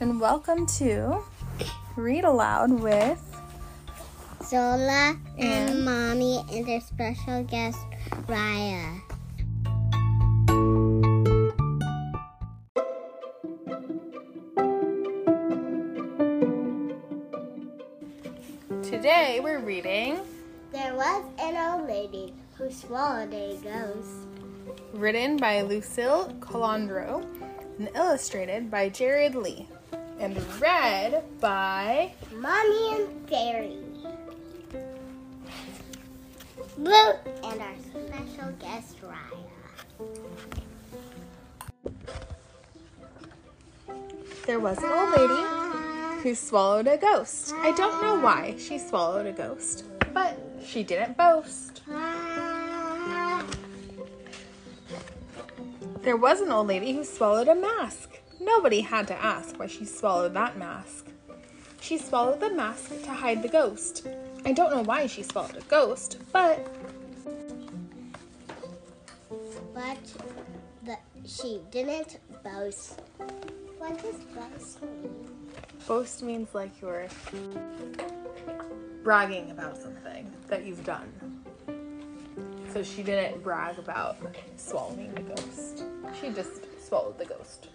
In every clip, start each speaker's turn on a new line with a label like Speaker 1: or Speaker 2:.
Speaker 1: and welcome to Read Aloud with
Speaker 2: Zola and,
Speaker 1: And-
Speaker 2: Mommy and their special guest, Raya.
Speaker 1: Today we're reading
Speaker 2: There was an old lady who swallowed a ghost.
Speaker 1: written by Lucille Colandro and illustrated by Jared Lee and read by
Speaker 2: Mommy and Fairy. Blue and our special guest, Raya.
Speaker 1: There was an old lady who swallowed a ghost. I don't know why she swallowed a ghost, but she didn't boast. There was an old lady who swallowed a mask. Nobody had to ask why she swallowed that mask. She swallowed the mask to hide the ghost. I don't know why she swallowed a ghost, but
Speaker 2: But the, she didn't boast. What does boast mean?
Speaker 1: boast means like you're bragging about something that you've done. So she didn't brag about swallowing the ghost. She just swallowed the ghost.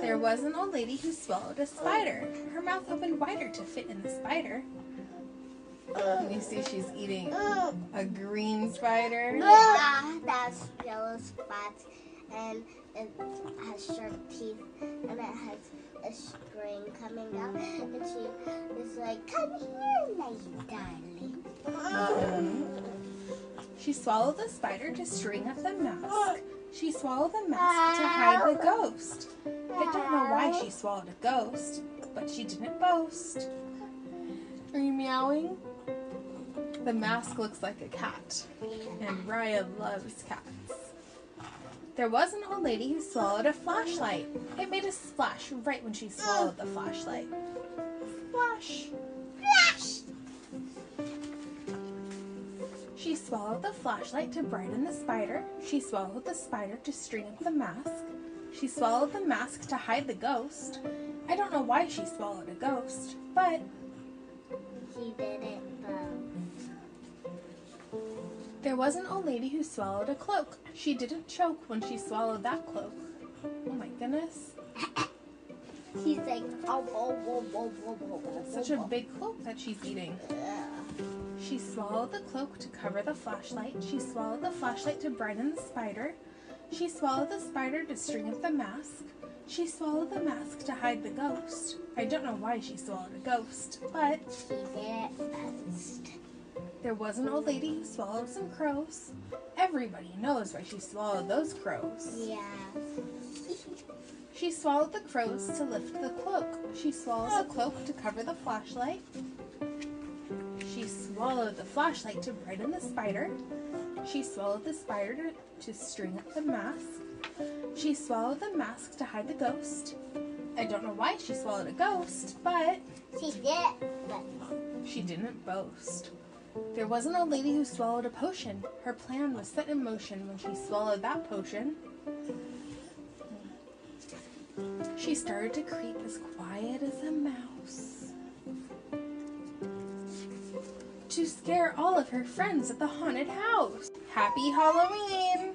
Speaker 1: There was an old lady who swallowed a spider. Her mouth opened wider to fit in the spider. And you see she's eating a green spider.
Speaker 2: Yeah, that's yellow spots, and it has sharp teeth, and it has a string coming out, and she is like, "Come here, my darling."
Speaker 1: She swallowed the spider to string up the mask. She swallowed the mask to hide the ghost. I don't know why she swallowed a ghost, but she didn't boast. Are you meowing? The mask looks like a cat, and Raya loves cats. There was an old lady who swallowed a flashlight. It made a splash right when she swallowed the flashlight. Splash! She swallowed the flashlight to brighten the spider. She swallowed the spider to string up the mask. She swallowed the mask to hide the ghost. I don't know why she swallowed a ghost, but
Speaker 2: She didn't boast.
Speaker 1: there was an old lady who swallowed a cloak. She didn't choke when she swallowed that cloak. Oh my goodness.
Speaker 2: She's like, "Oh, oh, oh, oh, oh, oh, oh,
Speaker 1: Such a oh, oh. big cloak that she's eating. She swallowed the cloak to cover the flashlight. She swallowed the flashlight to brighten the spider. She swallowed the spider to string up the mask. She swallowed the mask to hide the ghost. I don't know why she swallowed a ghost, but
Speaker 2: She didn't boast.
Speaker 1: there was an old lady who swallowed some crows. Everybody knows why she swallowed those crows.
Speaker 2: Yeah.
Speaker 1: She swallowed the crows to lift the cloak. She swallowed the cloak to cover the flashlight. She swallowed the flashlight to brighten the spider. She swallowed the spider to, to string up the mask. She swallowed the mask to hide the ghost. I don't know why she swallowed a ghost, but
Speaker 2: She didn't boast.
Speaker 1: she didn't boast. There was an old lady who swallowed a potion. Her plan was set in motion when she swallowed that potion. She started to creep as quiet as a mouse. To scare all of her friends at the haunted house. Happy Halloween!